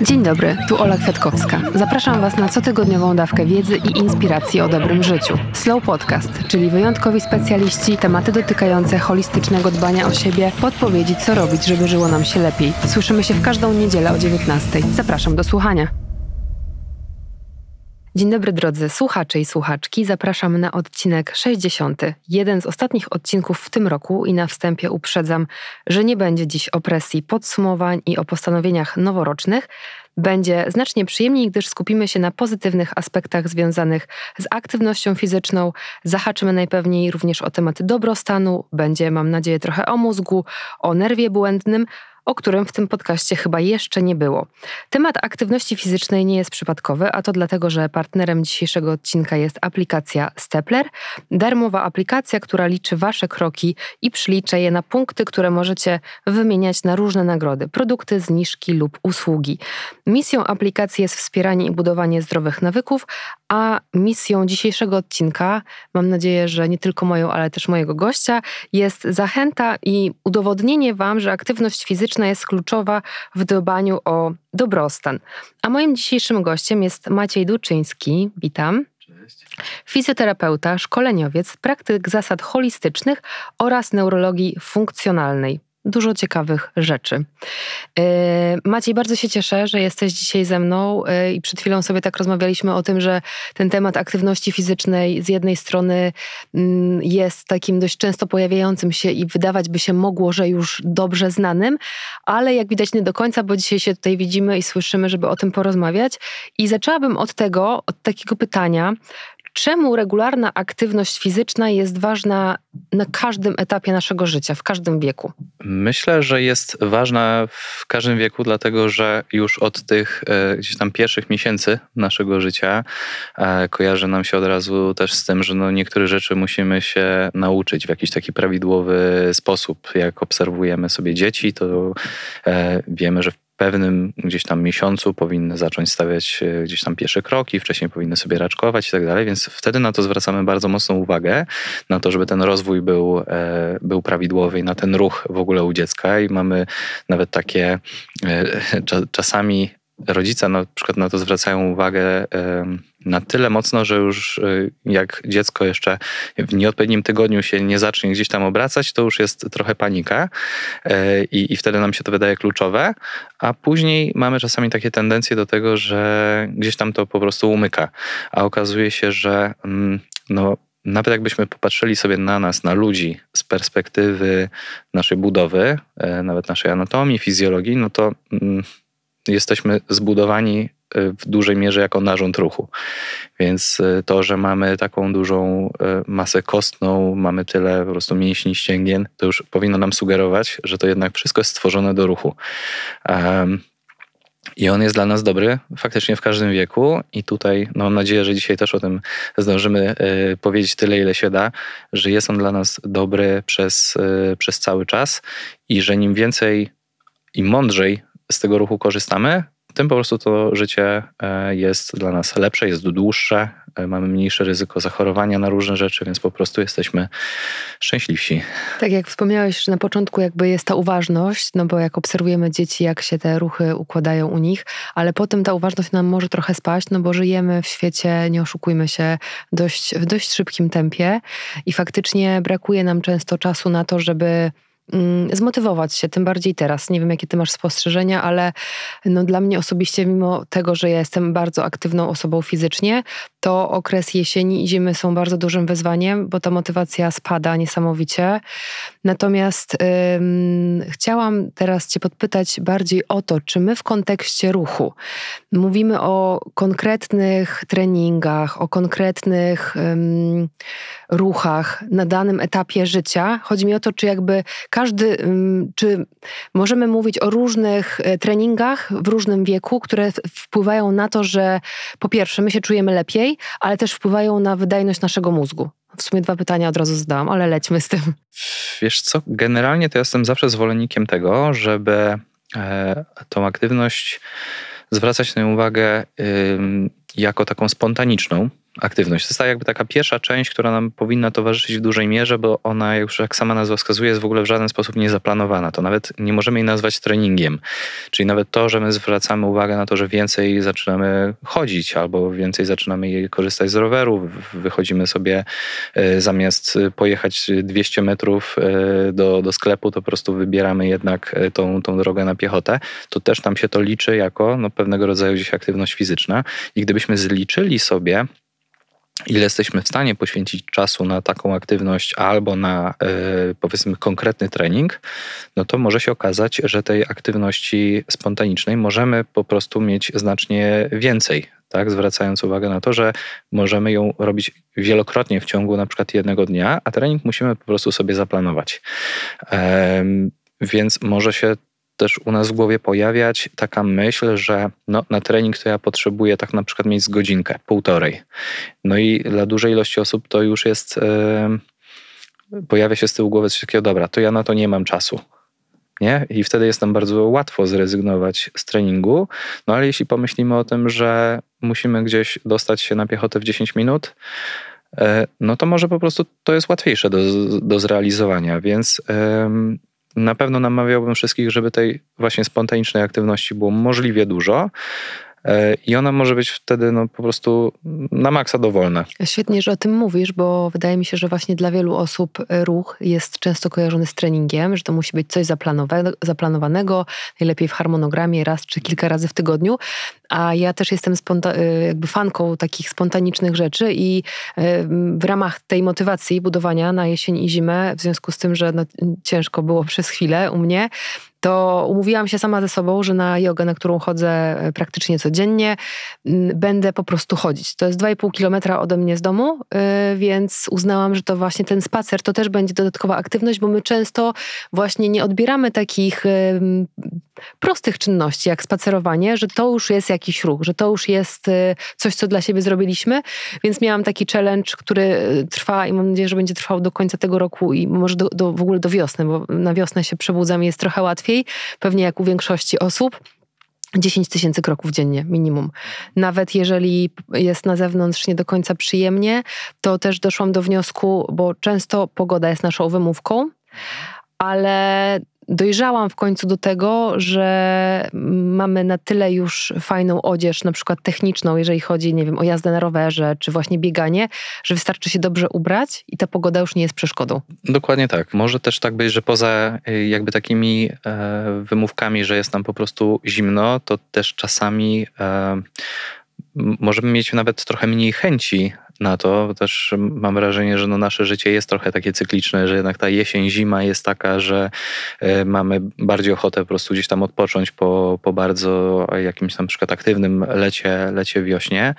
Dzień dobry, tu Ola Kwiatkowska. Zapraszam Was na cotygodniową dawkę wiedzy i inspiracji o dobrym życiu. Slow Podcast, czyli wyjątkowi specjaliści, tematy dotykające holistycznego dbania o siebie, podpowiedzi co robić, żeby żyło nam się lepiej. Słyszymy się w każdą niedzielę o 19. Zapraszam do słuchania. Dzień dobry drodzy słuchacze i słuchaczki. Zapraszam na odcinek 60. Jeden z ostatnich odcinków w tym roku i na wstępie uprzedzam, że nie będzie dziś o presji podsumowań i o postanowieniach noworocznych. Będzie znacznie przyjemniej, gdyż skupimy się na pozytywnych aspektach związanych z aktywnością fizyczną. Zahaczymy najpewniej również o tematy dobrostanu. Będzie, mam nadzieję, trochę o mózgu, o nerwie błędnym, o którym w tym podcaście chyba jeszcze nie było. Temat aktywności fizycznej nie jest przypadkowy, a to dlatego, że partnerem dzisiejszego odcinka jest aplikacja Stepler, darmowa aplikacja, która liczy Wasze kroki i przylicza je na punkty, które możecie wymieniać na różne nagrody, produkty, zniżki lub usługi. Misją aplikacji jest wspieranie i budowanie zdrowych nawyków, a misją dzisiejszego odcinka, mam nadzieję, że nie tylko moją, ale też mojego gościa, jest zachęta i udowodnienie Wam, że aktywność fizyczna jest kluczowa w dbaniu o dobrostan. A moim dzisiejszym gościem jest Maciej Duczyński. Witam. Fizjoterapeuta, szkoleniowiec, praktyk zasad holistycznych oraz neurologii funkcjonalnej dużo ciekawych rzeczy. E, Maciej, bardzo się cieszę, że jesteś dzisiaj ze mną e, i przed chwilą sobie tak rozmawialiśmy o tym, że ten temat aktywności fizycznej z jednej strony mm, jest takim dość często pojawiającym się i wydawać by się mogło, że już dobrze znanym, ale jak widać nie do końca, bo dzisiaj się tutaj widzimy i słyszymy, żeby o tym porozmawiać. I zaczęłabym od tego, od takiego pytania, Czemu regularna aktywność fizyczna jest ważna na każdym etapie naszego życia, w każdym wieku? Myślę, że jest ważna w każdym wieku, dlatego że już od tych e, gdzieś tam pierwszych miesięcy naszego życia e, kojarzy nam się od razu też z tym, że no niektóre rzeczy musimy się nauczyć w jakiś taki prawidłowy sposób. Jak obserwujemy sobie dzieci, to e, wiemy, że w pewnym gdzieś tam miesiącu powinny zacząć stawiać e, gdzieś tam pierwsze kroki, wcześniej powinny sobie raczkować i tak dalej, więc wtedy na to zwracamy bardzo mocną uwagę, na to, żeby ten rozwój był, e, był prawidłowy i na ten ruch w ogóle u dziecka i mamy nawet takie e, czasami rodzice na przykład na to zwracają uwagę na tyle mocno, że już y, jak dziecko jeszcze w nieodpowiednim tygodniu się nie zacznie gdzieś tam obracać, to już jest trochę panika e, i, i wtedy nam się to wydaje kluczowe, a później mamy czasami takie tendencje do tego, że gdzieś tam to po prostu umyka, a okazuje się, że mm, no, nawet jakbyśmy popatrzyli sobie na nas, na ludzi z perspektywy naszej budowy, e, nawet naszej anatomii, fizjologii, no to mm, jesteśmy zbudowani y, w dużej mierze jako narząd ruchu. Więc y, to, że mamy taką dużą y, masę kostną, mamy tyle po prostu mięśni, ścięgien, to już powinno nam sugerować, że to jednak wszystko jest stworzone do ruchu. Um, i on jest dla nas dobry faktycznie w każdym wieku. I tutaj no, mam nadzieję, że dzisiaj też o tym zdążymy y, powiedzieć tyle, ile się da, że jest on dla nas dobry przez, y, przez cały czas i że nim więcej i mądrzej z tego ruchu korzystamy, tym po prostu to życie e, jest dla nas lepsze, jest dłuższe, e, mamy mniejsze ryzyko zachorowania na różne rzeczy, więc po prostu jesteśmy szczęśliwsi. Tak jak wspomniałeś, że na początku jakby jest ta uważność, no bo jak obserwujemy dzieci, jak się te ruchy układają u nich, ale potem ta uważność nam może trochę spaść, no bo żyjemy w świecie, nie oszukujmy się, dość, w dość szybkim tempie i faktycznie brakuje nam często czasu na to, żeby zmotywować się, tym bardziej teraz. Nie wiem, jakie ty masz spostrzeżenia, ale no dla mnie osobiście, mimo tego, że ja jestem bardzo aktywną osobą fizycznie, to okres jesieni i zimy są bardzo dużym wyzwaniem, bo ta motywacja spada niesamowicie. Natomiast ym, chciałam teraz Cię podpytać bardziej o to, czy my w kontekście ruchu mówimy o konkretnych treningach, o konkretnych ym, ruchach na danym etapie życia. Chodzi mi o to, czy jakby każdy, czy możemy mówić o różnych e, treningach w różnym wieku, które wpływają na to, że po pierwsze my się czujemy lepiej, ale też wpływają na wydajność naszego mózgu. W sumie dwa pytania od razu zadałam, ale lećmy z tym. Wiesz co, generalnie to jestem zawsze zwolennikiem tego, żeby e, tą aktywność zwracać na nią uwagę jako taką spontaniczną, aktywność. To jest tak jakby taka pierwsza część, która nam powinna towarzyszyć w dużej mierze, bo ona, już jak sama nazwa wskazuje, jest w ogóle w żaden sposób niezaplanowana. To nawet nie możemy jej nazwać treningiem. Czyli nawet to, że my zwracamy uwagę na to, że więcej zaczynamy chodzić albo więcej zaczynamy korzystać z roweru, wychodzimy sobie e, zamiast pojechać 200 metrów e, do, do sklepu, to po prostu wybieramy jednak e, tą, tą drogę na piechotę, to też nam się to liczy jako no, pewnego rodzaju gdzieś aktywność fizyczna. I gdybyśmy zliczyli sobie ile jesteśmy w stanie poświęcić czasu na taką aktywność albo na e, powiedzmy konkretny trening, no to może się okazać, że tej aktywności spontanicznej możemy po prostu mieć znacznie więcej. Tak, zwracając uwagę na to, że możemy ją robić wielokrotnie w ciągu na przykład jednego dnia, a trening musimy po prostu sobie zaplanować. Więc może się też u nas w głowie pojawiać taka myśl, że no, na trening to ja potrzebuję tak na przykład mieć z godzinkę, półtorej. No i dla dużej ilości osób to już jest, yy, pojawia się z tyłu głowy coś takiego, dobra, to ja na to nie mam czasu. Nie? I wtedy jest nam bardzo łatwo zrezygnować z treningu. No ale jeśli pomyślimy o tym, że musimy gdzieś dostać się na piechotę w 10 minut, e, no to może po prostu to jest łatwiejsze do, do zrealizowania, więc na pewno namawiałbym wszystkich, żeby tej właśnie spontanicznej aktywności było możliwie dużo. E, I ona może być wtedy no, po prostu na maksa dowolna. Świetnie, że o tym mówisz, bo wydaje mi się, że właśnie dla wielu osób ruch jest często kojarzony z treningiem, że to musi być coś zaplanowanego, najlepiej w harmonogramie raz czy kilka razy w tygodniu. A ja też jestem y, jakby fanką takich spontanicznych rzeczy i y, w ramach tej motywacji budowania na jesień i zimę, w związku z tym, że no, ciężko było przez chwilę u mnie, to umówiłam się sama ze sobą, że na jogę, na którą chodzę e, praktycznie codziennie, będę po prostu chodzić. To jest 2,5 kilometra ode mnie z domu, e, więc uznałam, że to właśnie ten spacer to też będzie dodatkowa aktywność, bo my często właśnie nie odbieramy takich prostych czynności, jak spacerowanie, że to już jest jakiś ruch, że to już jest e, coś, co dla siebie zrobiliśmy, więc miałam taki challenge, który trwa i mam nadzieję, że będzie trwał do końca tego roku i może do, do, w ogóle do wiosny, bo na wiosnę się przebudzam i jest trochę łatwiej łatwiej, pewnie jak u większości osób. 10 tysięcy kroków dziennie minimum. Nawet jeżeli jest na zewnątrz nie do końca przyjemnie, to też doszłam do wniosku, bo często pogoda jest naszą wymówką, ale dojrzałam w końcu do tego, że mamy na tyle już fajną odzież, na przykład techniczną, jeżeli chodzi, nie wiem, o jazdę na rowerze, czy właśnie bieganie, że wystarczy się dobrze ubrać i ta pogoda już nie jest przeszkodą. Dokładnie tak. Może też tak być, że poza y, jakby takimi e, wymówkami, że jest nam po prostu zimno, to też czasami e, możemy mieć nawet trochę mniej chęci na to. Też mam wrażenie, że no nasze życie jest trochę takie cykliczne, że jednak ta jesień, zima jest taka, że e, mamy bardziej ochotę po prostu gdzieś tam odpocząć po, po bardzo jakimś tam przykład aktywnym lecie, lecie wiośnie.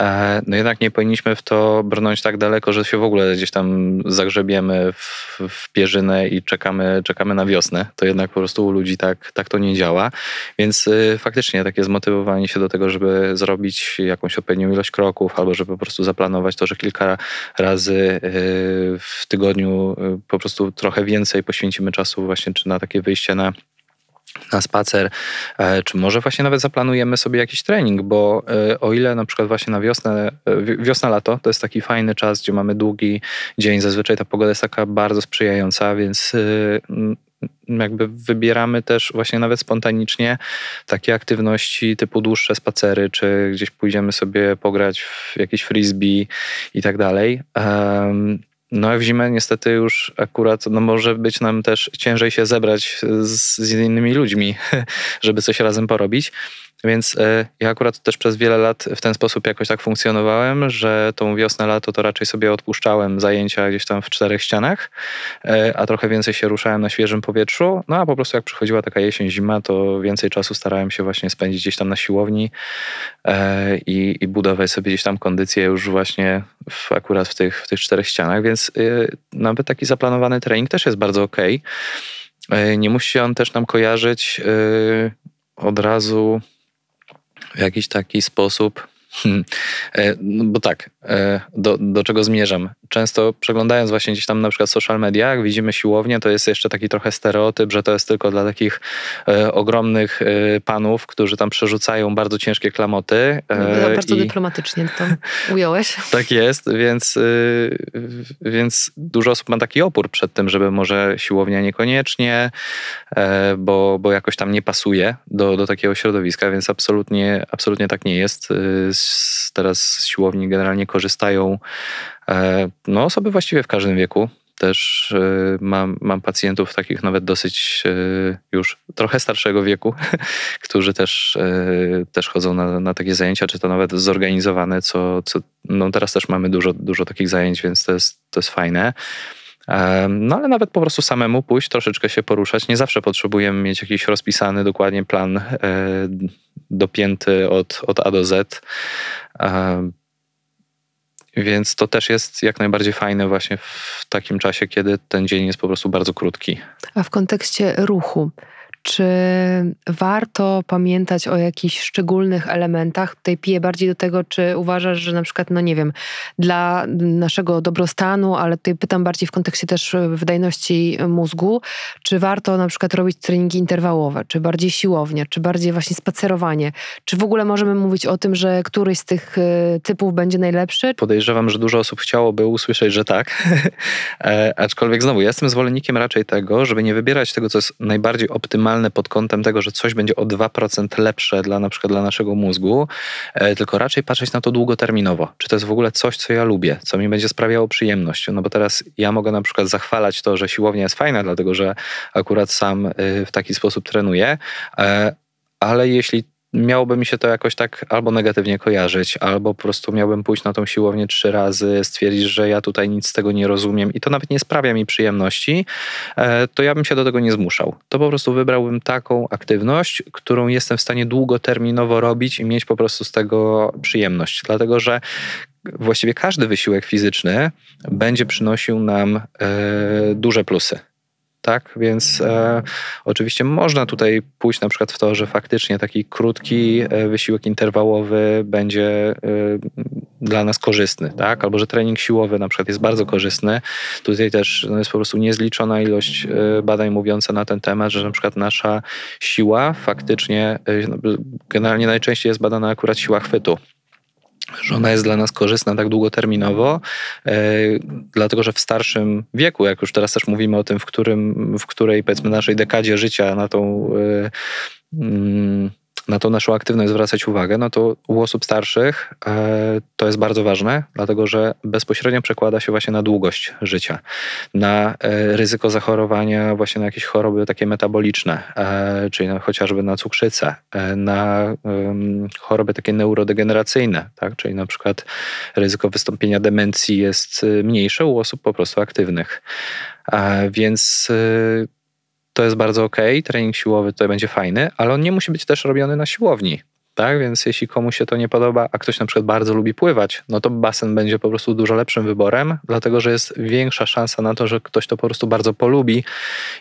E, no jednak nie powinniśmy w to brnąć tak daleko, że się w ogóle gdzieś tam zagrzebiemy w, w pierzynę i czekamy, czekamy na wiosnę. To jednak po prostu u ludzi tak, tak to nie działa. Więc e, faktycznie takie zmotywowanie się do tego, żeby zrobić jakąś odpowiednią ilość kroków albo żeby po prostu zaplanować planować to, że kilka razy y, w tygodniu y, po prostu trochę więcej poświęcimy czasu właśnie czy na takie wyjście na na spacer, e, czy może właśnie nawet zaplanujemy sobie jakiś trening, bo e, o ile na przykład właśnie na wiosnę, e, wiosna, lato to jest taki fajny czas, gdzie mamy długi dzień, zazwyczaj ta pogoda jest taka bardzo sprzyjająca, więc jakby wybieramy też właśnie nawet spontanicznie takie aktywności typu dłuższe spacery, czy gdzieś pójdziemy sobie pograć w jakieś frisbee i tak dalej. No w zimę niestety już akurat no może być nam też ciężej się zebrać z, z innymi ludźmi, żeby coś razem porobić. Więc e, ja akurat też przez wiele lat w ten sposób jakoś tak funkcjonowałem, że tą wiosnę, lato to raczej sobie odpuszczałem zajęcia gdzieś tam w czterech ścianach, e, a trochę więcej się ruszałem na świeżym powietrzu. No a po prostu jak przychodziła taka jesień, zima, to więcej czasu starałem się właśnie spędzić gdzieś tam na siłowni e, i, i budować sobie gdzieś tam kondycję już właśnie w, akurat w tych, w tych czterech ścianach, więc nawet taki zaplanowany trening też jest bardzo okej. Okay. Nie musi on też nam kojarzyć od razu w jakiś taki sposób bo tak, e, do, do czego zmierzam? Często przeglądając właśnie gdzieś tam na przykład social media, jak widzimy siłownię, to jest jeszcze taki trochę stereotyp, że to jest tylko dla takich e, ogromnych e, panów, którzy tam przerzucają bardzo ciężkie klamoty. E, bardzo i... dyplomatycznie to ująłeś. tak jest, więc, e, więc dużo osób ma taki opór przed tym, żeby może siłownia niekoniecznie, bo, bo jakoś tam nie pasuje do, do takiego środowiska, więc absolutnie, absolutnie tak nie jest teraz z siłowni generalnie korzystają e, no, osoby właściwie w każdym wieku. Też e, mam, mam pacjentów takich nawet dosyć e, już trochę starszego wieku, którzy też, też chodzą na, na takie zajęcia, czy to nawet zorganizowane, co, co no teraz też mamy dużo, dużo takich zajęć, więc to jest, to jest fajne. No ale nawet po prostu samemu pójść, troszeczkę się poruszać. Nie zawsze potrzebujemy mieć jakiś rozpisany dokładnie plan e, dopięty od, od A do Z. Więc to też jest jak najbardziej fajne właśnie w takim czasie, kiedy ten dzień jest po prostu bardzo krótki. A w kontekście ruchu, czy warto pamiętać o jakichś szczególnych elementach? Tutaj piję bardziej do tego, czy uważasz, że na przykład, no nie wiem, dla naszego dobrostanu, ale tutaj pytam bardziej w kontekście też wydajności mózgu, czy warto na przykład robić treningi interwałowe, czy bardziej siłownie, czy bardziej właśnie spacerowanie? Czy w ogóle możemy mówić o tym, że któryś z tych e, typów będzie najlepszy? Podejrzewam, że dużo osób chciałoby usłyszeć, że tak. E, aczkolwiek znowu, ja jestem zwolennikiem raczej tego, żeby nie wybierać tego, co jest najbardziej optymalne pod kątem tego, że coś będzie o 2% lepsze dla na przykład dla naszego mózgu, e, tylko raczej patrzeć na to długoterminowo. Czy to jest w ogóle coś, co ja lubię, co mi będzie sprawiało przyjemność. No bo teraz ja mogę na przykład zachwalać to, że siłownia jest fajna, dlatego że akurat sam y, w taki sposób trenuję, e, ale jeśli miałoby mi się to jakoś tak albo negatywnie kojarzyć, albo po prostu miałbym pójść na tą siłownię trzy razy, stwierdzić, że ja tutaj nic z tego nie rozumiem i to nawet nie sprawia mi przyjemności, e, to ja bym się do tego nie zmuszał. To po prostu wybrałbym taką aktywność, którą jestem w stanie długoterminowo robić i mieć po prostu z tego przyjemność. Dlatego, że właściwie każdy wysiłek fizyczny będzie przynosił nam e, duże plusy tak? Więc e, oczywiście można tutaj pójść na przykład w to, że faktycznie taki krótki e, wysiłek interwałowy będzie e, dla nas korzystny, tak? Albo że trening siłowy na przykład jest bardzo korzystny. Tutaj też no, jest po prostu niezliczona ilość e, badań mówiąca na ten temat, że na przykład nasza siła faktycznie, e, no, generalnie najczęściej jest badana akurat siła chwytu że ona jest dla nas korzystna tak długoterminowo, e, dlatego że w starszym wieku, jak już teraz też mówimy o tym, w, którym, w której powiedzmy naszej dekadzie życia na tą e, mm, na tą naszą aktywność zwracać uwagę, no to u osób starszych e, to jest bardzo ważne, dlatego że bezpośrednio przekłada się właśnie na długość życia, na e, ryzyko zachorowania właśnie na jakieś choroby takie metaboliczne, e, czyli na, chociażby na cukrzycę, na choroby takie neurodegeneracyjne, tak? czyli na przykład ryzyko wystąpienia demencji jest mniejsze u osób po prostu aktywnych. Więc to jest bardzo ok, trening siłowy tutaj będzie fajny, ale on nie musi być też robiony na siłowni. Tak, więc jeśli komuś się to nie podoba, a ktoś na przykład bardzo lubi pływać, no to basen będzie po prostu dużo lepszym wyborem, dlatego że jest większa szansa na to, że ktoś to po prostu bardzo polubi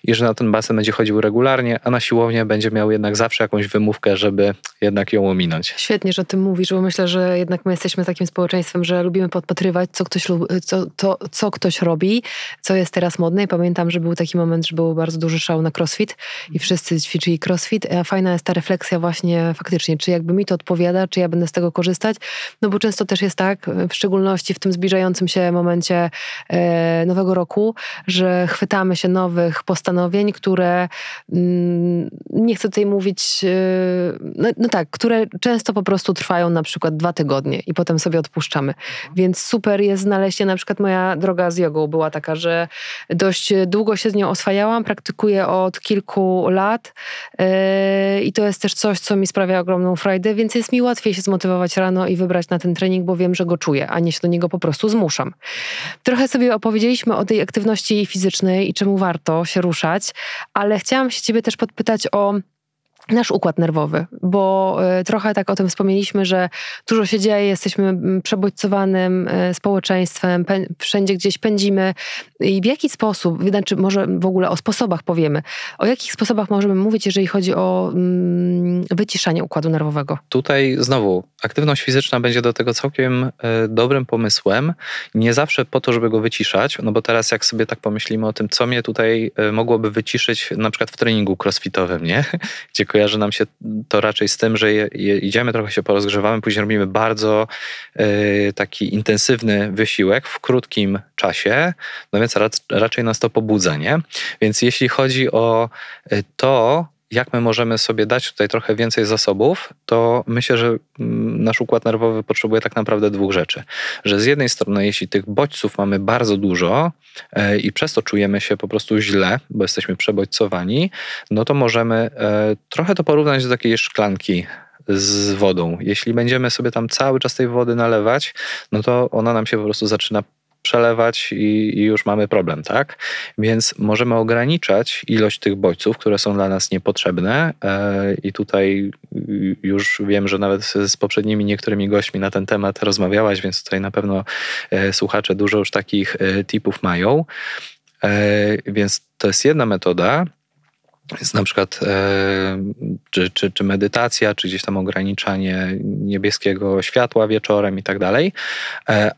i że na ten basen będzie chodził regularnie, a na siłownię będzie miał jednak zawsze jakąś wymówkę, żeby jednak ją ominąć. Świetnie, że o tym mówisz, bo myślę, że jednak my jesteśmy takim społeczeństwem, że lubimy podpatrywać, co ktoś, co, to, co ktoś robi, co jest teraz modne. I pamiętam, że był taki moment, że był bardzo duży szał na crossfit i wszyscy ćwiczyli crossfit, a fajna jest ta refleksja właśnie faktycznie, czy jak jakby mi to odpowiada, czy ja będę z tego korzystać. No bo często też jest tak, w szczególności w tym zbliżającym się momencie e, nowego roku, że chwytamy się nowych postanowień, które mm, nie chcę tutaj mówić, e, no, no, tak, które często po prostu trwają na przykład dwa tygodnie i potem sobie odpuszczamy. Więc super jest znaleźć na przykład moja droga z jogą była taka, że dość długo się z nią oswajałam, praktykuję od kilku lat e, i to jest też coś, co mi sprawia ogromną frajdę więc jest mi łatwiej się zmotywować rano i wybrać na ten trening, bo wiem, że go czuję, a nie się do niego po prostu zmuszam. Trochę sobie opowiedzieliśmy o tej aktywności fizycznej i czemu warto się ruszać, ale chciałam się ciebie też podpytać o nasz układ nerwowy, bo e, trochę tak o tym wspomnieliśmy, że dużo się dzieje, jesteśmy przebodźcowanym e, społeczeństwem, wszędzie gdzieś pędzimy i w jaki sposób, znaczy może w ogóle o sposobach powiemy, o jakich sposobach możemy mówić, jeżeli chodzi o mm, wyciszanie układu nerwowego? Tutaj znowu aktywność fizyczna będzie do tego całkiem e, dobrym pomysłem, nie zawsze po to, żeby go wyciszać, no bo teraz jak sobie tak pomyślimy o tym, co mnie tutaj mogłoby wyciszyć na przykład w treningu crossfitowym, nie? Gdzie kojarzy nam się to raczej z tym, że je, je idziemy, trochę się porozgrzewamy, później robimy bardzo y, taki intensywny wysiłek w krótkim czasie, no więc rac, raczej nas to pobudza, nie? Więc jeśli chodzi o e, to, jak my możemy sobie dać tutaj trochę więcej zasobów, to myślę, że mm, nasz układ nerwowy potrzebuje tak naprawdę dwóch rzeczy. Że z jednej strony, jeśli tych bodźców mamy bardzo dużo e, i przez to czujemy się po prostu źle, bo jesteśmy przebodźcowani, no to możemy e, trochę to porównać do takiej szklanki z wodą. Jeśli będziemy sobie tam cały czas tej wody nalewać, no to ona nam się po prostu zaczyna przelewać i, i, już mamy problem, tak? Więc możemy ograniczać ilość tych bodźców, które są dla nas niepotrzebne e, i tutaj już wiem, że nawet z poprzednimi niektórymi gośćmi na ten temat rozmawiałaś, więc tutaj na pewno e, słuchacze dużo już takich e, tipów mają. Więc to jest jedna metoda, jest na przykład czy, czy, czy medytacja, czy gdzieś tam ograniczanie niebieskiego światła wieczorem i tak dalej,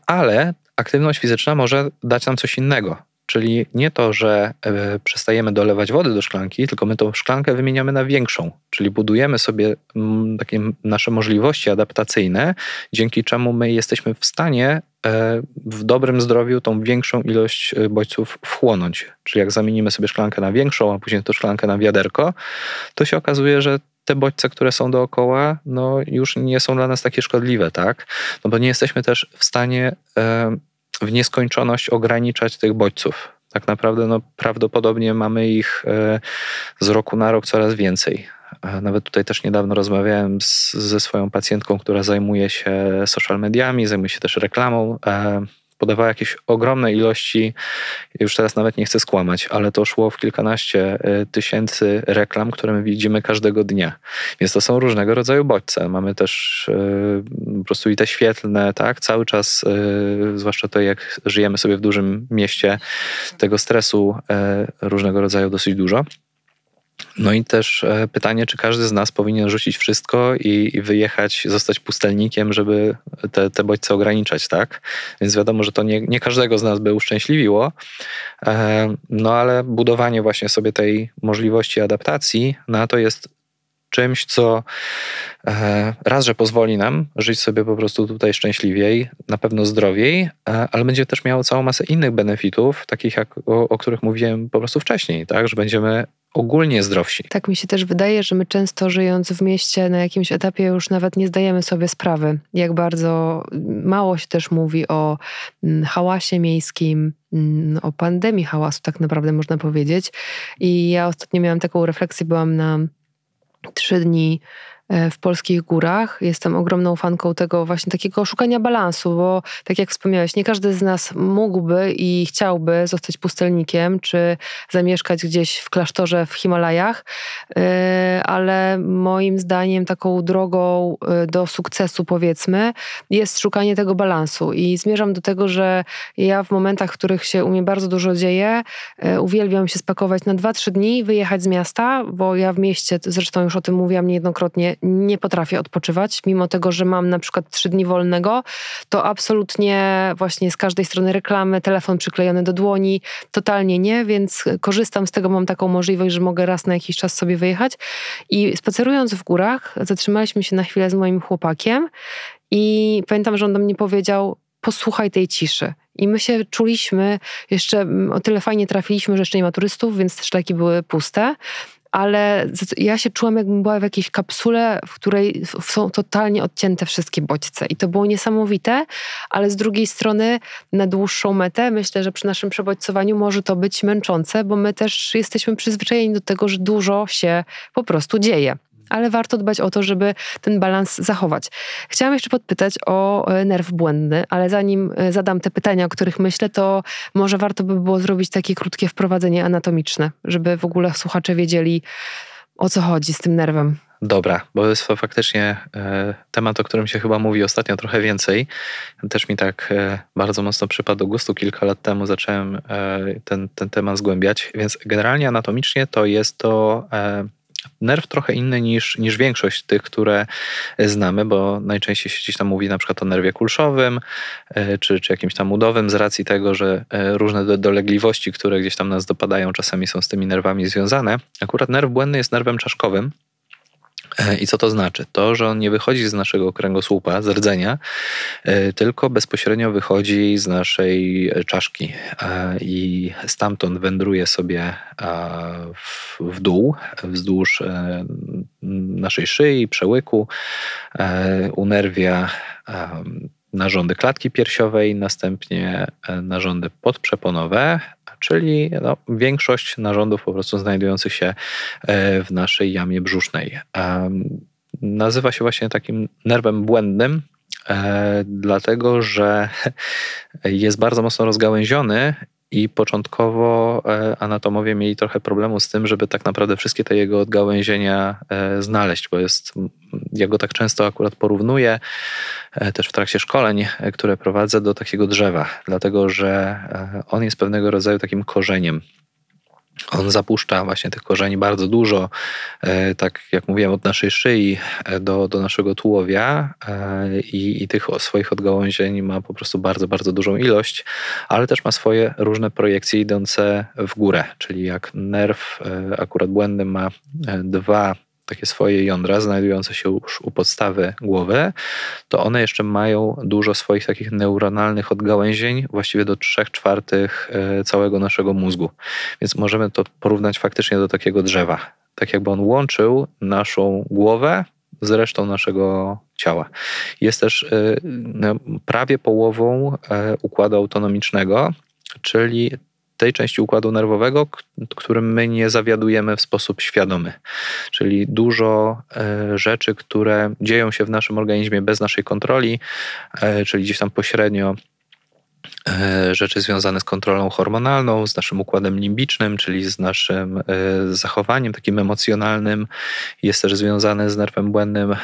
ale aktywność fizyczna może dać nam coś innego. Czyli nie to, że e, przestajemy dolewać wody do szklanki, tylko my tą szklankę wymieniamy na większą. Czyli budujemy sobie mm, takie nasze możliwości adaptacyjne, dzięki czemu my jesteśmy w stanie e, w dobrym zdrowiu tą większą ilość e, bodźców wchłonąć. Czyli jak zamienimy sobie szklankę na większą, a później tą szklankę na wiaderko, to się okazuje, że te bodźce, które są dookoła, no już nie są dla nas takie szkodliwe, tak? No bo nie jesteśmy też w stanie w nieskończoność ograniczać tych bodźców. Tak naprawdę no, prawdopodobnie mamy ich e, z roku na rok coraz więcej. Nawet tutaj też niedawno rozmawiałem z, ze swoją pacjentką, która zajmuje się social mediami, zajmuje się też reklamą. Podawała jakieś ogromne ilości, już teraz nawet nie chcę skłamać, ale to szło w kilkanaście e, tysięcy reklam, które my widzimy każdego dnia. Więc to są różnego rodzaju bodźce. Mamy też e, po prostu i te świetlne, tak, cały czas, e, zwłaszcza to jak żyjemy sobie w dużym mieście, tego stresu różnego rodzaju dosyć dużo. No i też e, pytanie, czy każdy z nas powinien rzucić wszystko i, wyjechać, zostać pustelnikiem, żeby te, te bodźce ograniczać, tak? Więc wiadomo, że to nie, nie każdego z nas by uszczęśliwiło, e, no ale budowanie właśnie sobie tej możliwości adaptacji na to jest czymś, co e, raz, że pozwoli nam żyć sobie po prostu tutaj szczęśliwiej, na pewno zdrowiej, ale będzie też miało całą masę innych benefitów, takich jak o, o których mówiłem po prostu wcześniej, tak? Że będziemy ogólnie zdrowsi. Tak mi się też wydaje, że my często żyjąc w mieście na jakimś etapie już nawet nie zdajemy sobie sprawy, jak bardzo mało się też mówi o mm, hałasie miejskim, mm, o pandemii hałasu tak naprawdę można powiedzieć. I ja ostatnio miałam taką refleksję, byłam na trzy dni w polskich górach. Jestem ogromną fanką tego właśnie takiego szukania balansu, bo tak jak wspomniałeś, nie każdy z nas mógłby i chciałby zostać pustelnikiem, czy zamieszkać gdzieś w klasztorze w Himalajach, e, ale moim zdaniem taką drogą e, do sukcesu powiedzmy jest szukanie tego balansu i zmierzam do tego, że ja w momentach, w których się u mnie bardzo dużo dzieje, uwielbiam się spakować na 2-3 dni, wyjechać z miasta, bo ja w mieście, zresztą już o tym mówiłam niejednokrotnie, nie potrafię odpoczywać, mimo tego, że mam na przykład trzy dni wolnego, to absolutnie właśnie z każdej strony reklamy, telefon przyklejony do dłoni, totalnie nie, więc korzystam z tego, mam taką możliwość, że mogę raz na jakiś czas sobie wyjechać. I spacerując w górach, zatrzymaliśmy się na chwilę z moim chłopakiem i pamiętam, że on do mnie powiedział: Posłuchaj tej ciszy. I my się czuliśmy, jeszcze o tyle fajnie trafiliśmy, że jeszcze nie ma turystów, więc szlaki były puste ale ja się czułam, jakbym była w jakiejś kapsule, w której są totalnie odcięte wszystkie bodźce. I to było niesamowite, ale z drugiej strony na dłuższą metę myślę, że przy naszym przebodźcowaniu może to być męczące, bo my też jesteśmy przyzwyczajeni do tego, że dużo się po prostu dzieje ale warto dbać o to, żeby ten balans zachować. Chciałam jeszcze podpytać o e, nerw błędny, ale zanim e, zadam te pytania, o których myślę, to może warto by było zrobić takie krótkie wprowadzenie anatomiczne, żeby w ogóle słuchacze wiedzieli, O co chodzi z tym nerwem? Dobra, bo jest to faktycznie e, temat, o którym się chyba mówi ostatnio trochę więcej. Też mi tak bardzo mocno przypadł do gustu. Kilka lat temu zacząłem ten, ten temat zgłębiać, więc generalnie anatomicznie to jest to nerw trochę inny niż, niż większość tych, które znamy, bo najczęściej się gdzieś tam mówi na przykład o nerwie kulszowym czy, czy jakimś tam udowym z racji tego, że różne dolegliwości, które gdzieś tam nas dopadają, czasami są z tymi nerwami związane. Akurat nerw błędny jest nerwem czaszkowym, E, I co to znaczy? To, że on nie wychodzi z naszego kręgosłupa, z rdzenia, e, tylko bezpośrednio wychodzi z naszej czaszki e, i stamtąd wędruje sobie w dół, wzdłuż naszej szyi, przełyku, unerwia narządy klatki piersiowej, następnie narządy podprzeponowe, czyli no, większość narządów po prostu znajdujących się e, w naszej jamie brzusznej. Nazywa się właśnie takim nerwem błędnym, e, dlatego że jest bardzo mocno rozgałęziony i początkowo e, anatomowie mieli trochę problemu z tym, żeby tak naprawdę wszystkie te jego odgałęzienia znaleźć, bo jest, ja go tak często akurat porównuję E, też w trakcie szkoleń, e, które prowadzę do takiego drzewa, dlatego że e, on jest pewnego rodzaju takim korzeniem. On zapuszcza właśnie tych korzeni bardzo dużo, tak jak mówiłem, od naszej szyi do, do naszego tułowia i, i tych swoich odgałęzień ma po prostu bardzo, bardzo dużą ilość, ale też ma swoje różne projekcje idące w górę, czyli jak nerw akurat błędny ma dwa takie swoje jądra znajdujące się już u podstawy głowy, to one jeszcze mają dużo swoich takich neuronalnych odgałęzień, właściwie do 3 czwartych e, całego naszego mózgu. Więc możemy to porównać faktycznie do takiego drzewa. Tak jakby on łączył naszą głowę z resztą naszego ciała. Jest też e, no, prawie połową e, układu autonomicznego, czyli tej części układu nerwowego, którym my nie zawiadujemy w sposób świadomy. Czyli dużo e, rzeczy, które dzieją się w naszym organizmie bez naszej kontroli, e, czyli gdzieś tam pośrednio E, rzeczy związane z kontrolą hormonalną, z naszym układem limbicznym, czyli z naszym zachowaniem takim emocjonalnym. Jest też związane z nerwem błędnym.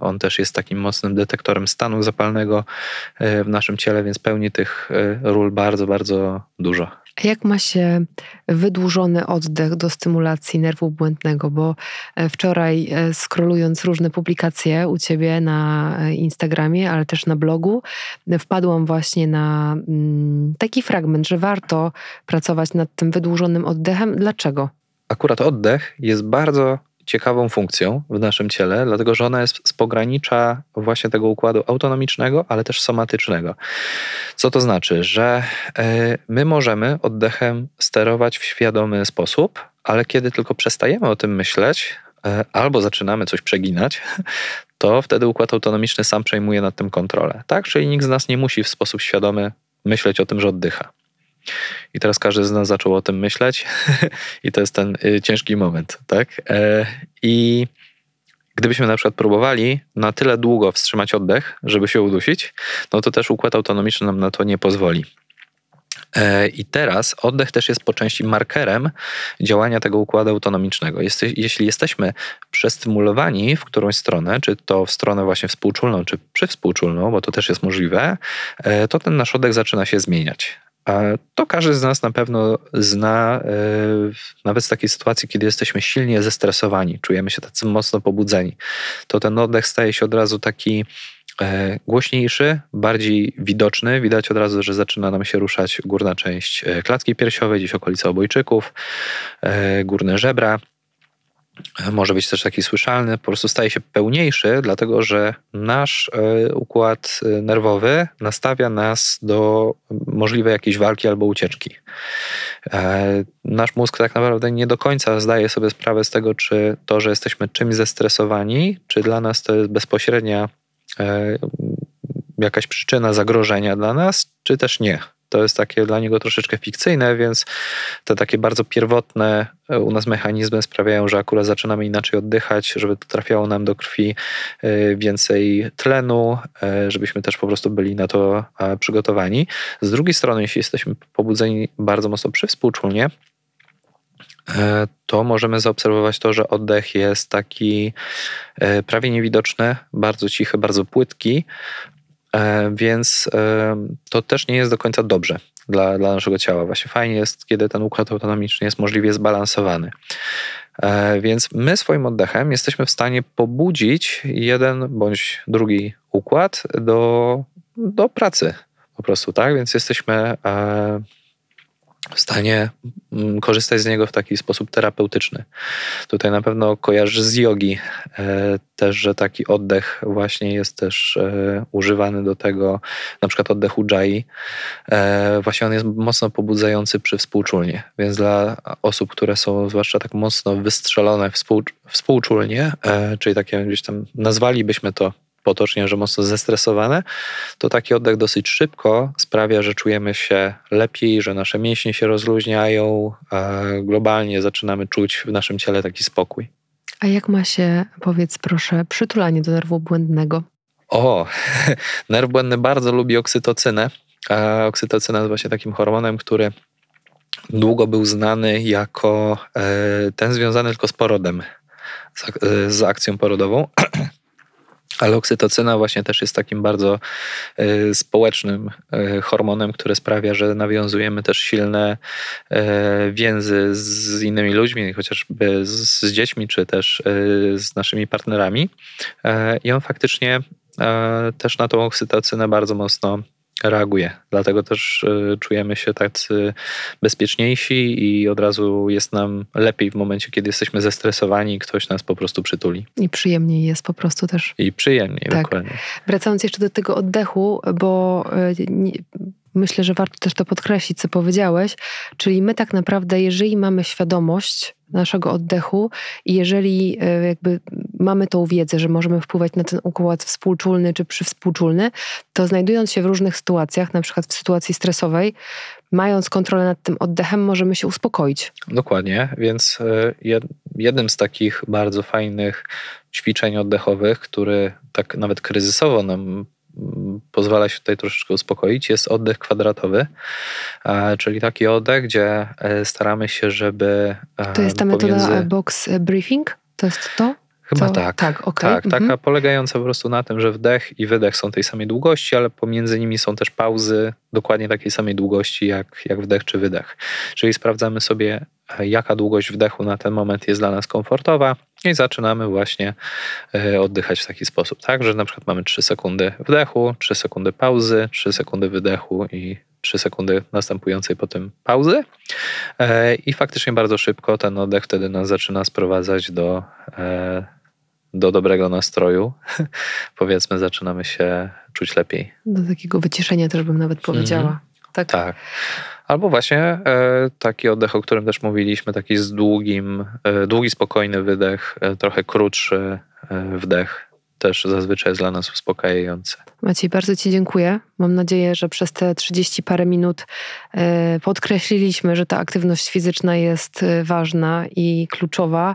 On też jest takim mocnym detektorem stanu zapalnego w naszym ciele, więc pełni tych ról bardzo, bardzo dużo. Jak ma się wydłużony oddech do stymulacji nerwu błędnego? Bo e, wczoraj, e, skrolując różne publikacje u ciebie na e, Instagramie, ale też na blogu, wpadłam właśnie na mm, taki fragment, że warto pracować nad tym wydłużonym oddechem. Dlaczego? Akurat oddech jest bardzo ciekawą funkcją w naszym ciele, dlatego że ona jest z pogranicza właśnie tego układu autonomicznego, ale też somatycznego. Co to znaczy? Że e, my możemy oddechem sterować w świadomy sposób, ale kiedy tylko przestajemy o tym myśleć, e, albo zaczynamy coś przeginać, to wtedy układ autonomiczny sam przejmuje nad tym kontrolę. Tak? Czyli nikt z nas nie musi w sposób świadomy myśleć o tym, że oddycha. I teraz każdy z nas zaczął o tym myśleć, i to jest ten y, ciężki moment, tak? E, I gdybyśmy na przykład próbowali na tyle długo wstrzymać oddech, żeby się udusić, no to też układ autonomiczny nam na to nie pozwoli. E, I teraz oddech też jest po części markerem działania tego układu autonomicznego. jeśli jesteśmy przestymulowani w którąś stronę, czy to w stronę właśnie współczulną, czy przywspółczulną, bo to też jest możliwe, e, to ten nasz oddech zaczyna się zmieniać. To każdy z nas na pewno zna, e, nawet z takiej sytuacji, kiedy jesteśmy silnie zestresowani, czujemy się tacy mocno pobudzeni, to ten oddech staje się od razu taki e, głośniejszy, bardziej widoczny. Widać od razu, że zaczyna nam się ruszać górna część e, klatki piersiowej, gdzieś okolice obojczyków, górne żebra może być też taki słyszalny, po prostu staje się pełniejszy, dlatego że nasz e, układ e, nerwowy nastawia nas do możliwej jakiejś walki albo ucieczki. E, nasz mózg tak naprawdę nie do końca zdaje sobie sprawę z tego, czy to, że jesteśmy czymś zestresowani, czy dla nas to jest bezpośrednia jakaś przyczyna zagrożenia dla nas, czy też nie to jest takie dla niego troszeczkę fikcyjne, więc te takie bardzo pierwotne e, u nas mechanizmy sprawiają, że akurat zaczynamy inaczej oddychać, żeby trafiało nam do krwi e, więcej tlenu, e, żebyśmy też po prostu byli na to przygotowani. Z drugiej strony, jeśli jesteśmy pobudzeni bardzo mocno przywspółczulnie, to możemy zaobserwować to, że oddech jest taki prawie niewidoczny, bardzo cichy, bardzo płytki, więc to też nie jest do końca dobrze dla, dla naszego ciała. Właśnie fajnie jest, kiedy ten układ autonomiczny jest możliwie zbalansowany. Więc my swoim oddechem jesteśmy w stanie pobudzić jeden bądź drugi układ do, do pracy po prostu, tak? Więc jesteśmy w stanie mm, korzystać z niego w taki sposób terapeutyczny. Tutaj na pewno kojarzy z jogi e, też, że taki oddech właśnie jest też e, używany do tego, na przykład oddech ujjayi. E, właśnie on jest mocno pobudzający przy współczulnie, więc dla osób, które są zwłaszcza tak mocno wystrzelone współczulnie, czyli takie gdzieś tam nazwalibyśmy to potocznie, że mocno zestresowane, to taki oddech dosyć szybko sprawia, że czujemy się lepiej, że nasze mięśnie się rozluźniają, a globalnie zaczynamy czuć w naszym ciele taki spokój. A jak ma się, powiedz proszę, przytulanie do nerwu błędnego? O, nerw błędny bardzo lubi oksytocynę. A oksytocyna jest właśnie takim hormonem, który długo był znany jako e, ten związany tylko z porodem, e, z akcją porodową. Ale oksytocyna właśnie też jest takim bardzo y, społecznym y, hormonem, który sprawia, że nawiązujemy też silne y, więzy z innymi ludźmi, chociażby z dziećmi, czy też z naszymi partnerami. I on faktycznie też na tą oksytocynę bardzo mocno reaguje. Dlatego też y, czujemy się tacy bezpieczniejsi i od razu jest nam lepiej w momencie, kiedy jesteśmy zestresowani i ktoś nas po prostu przytuli. I przyjemniej jest po prostu też. I przyjemniej, tak. dokładnie. Wracając jeszcze do tego oddechu, bo y, myślę, że warto też to podkreślić, co powiedziałeś, czyli my tak naprawdę, jeżeli mamy świadomość naszego oddechu i jeżeli e, jakby mamy tą wiedzę, że możemy wpływać na ten układ współczulny czy przywspółczulny, to znajdując się w różnych sytuacjach, na przykład w sytuacji stresowej, mając kontrolę nad tym oddechem, możemy się uspokoić. Dokładnie, więc e, jednym z takich bardzo fajnych ćwiczeń oddechowych, który tak nawet kryzysowo nam pozwala się tutaj troszeczkę uspokoić, jest oddech kwadratowy, e, czyli taki oddech, gdzie e, staramy się, żeby. E, to jest ta pomiędzy... metoda box briefing? To jest to? Chyba to, tak. Tak, okay. tak mhm. taka polegająca po prostu na tym, że wdech i wydech są tej samej długości, ale pomiędzy nimi są też pauzy dokładnie takiej samej długości jak, jak wdech czy wydech. Czyli sprawdzamy sobie, jaka długość wdechu na ten moment jest dla nas komfortowa i zaczynamy właśnie e, oddychać w taki sposób, tak, że na przykład mamy 3 sekundy wdechu, 3 sekundy pauzy, 3 sekundy wydechu i 3 sekundy następującej po tym pauzy. E, I faktycznie bardzo szybko ten oddech wtedy nas zaczyna sprowadzać do, e, do dobrego nastroju. Powiedzmy, zaczynamy się czuć lepiej. Do takiego wyciszenia też bym nawet powiedziała. Mm. Tak. tak. Albo właśnie e, taki oddech, o którym też mówiliśmy, taki z długim, e, długi, spokojny wydech, e, trochę krótszy wdech też zazwyczaj jest dla nas uspokajające. Maciej, bardzo Ci dziękuję. Mam nadzieję, że przez te 30 parę minut e, podkreśliliśmy, że ta aktywność fizyczna jest e, ważna i kluczowa.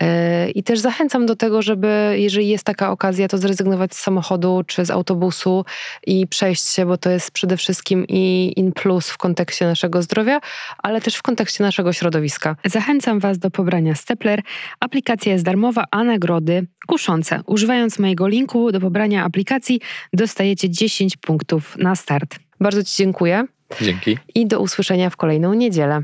E, I też zachęcam do tego, żeby, jeżeli jest taka okazja, to zrezygnować z samochodu czy z autobusu i przejść się, bo to jest przede wszystkim i in plus w kontekście naszego zdrowia, ale też w kontekście naszego środowiska. Zachęcam Was do pobrania Stepler. Aplikacja jest darmowa, a nagrody kuszące. Używając mojego linku do pobrania aplikacji, dostajecie 10 punktów na start. Bardzo Ci dziękuję. Dzięki. I do usłyszenia w kolejną niedzielę.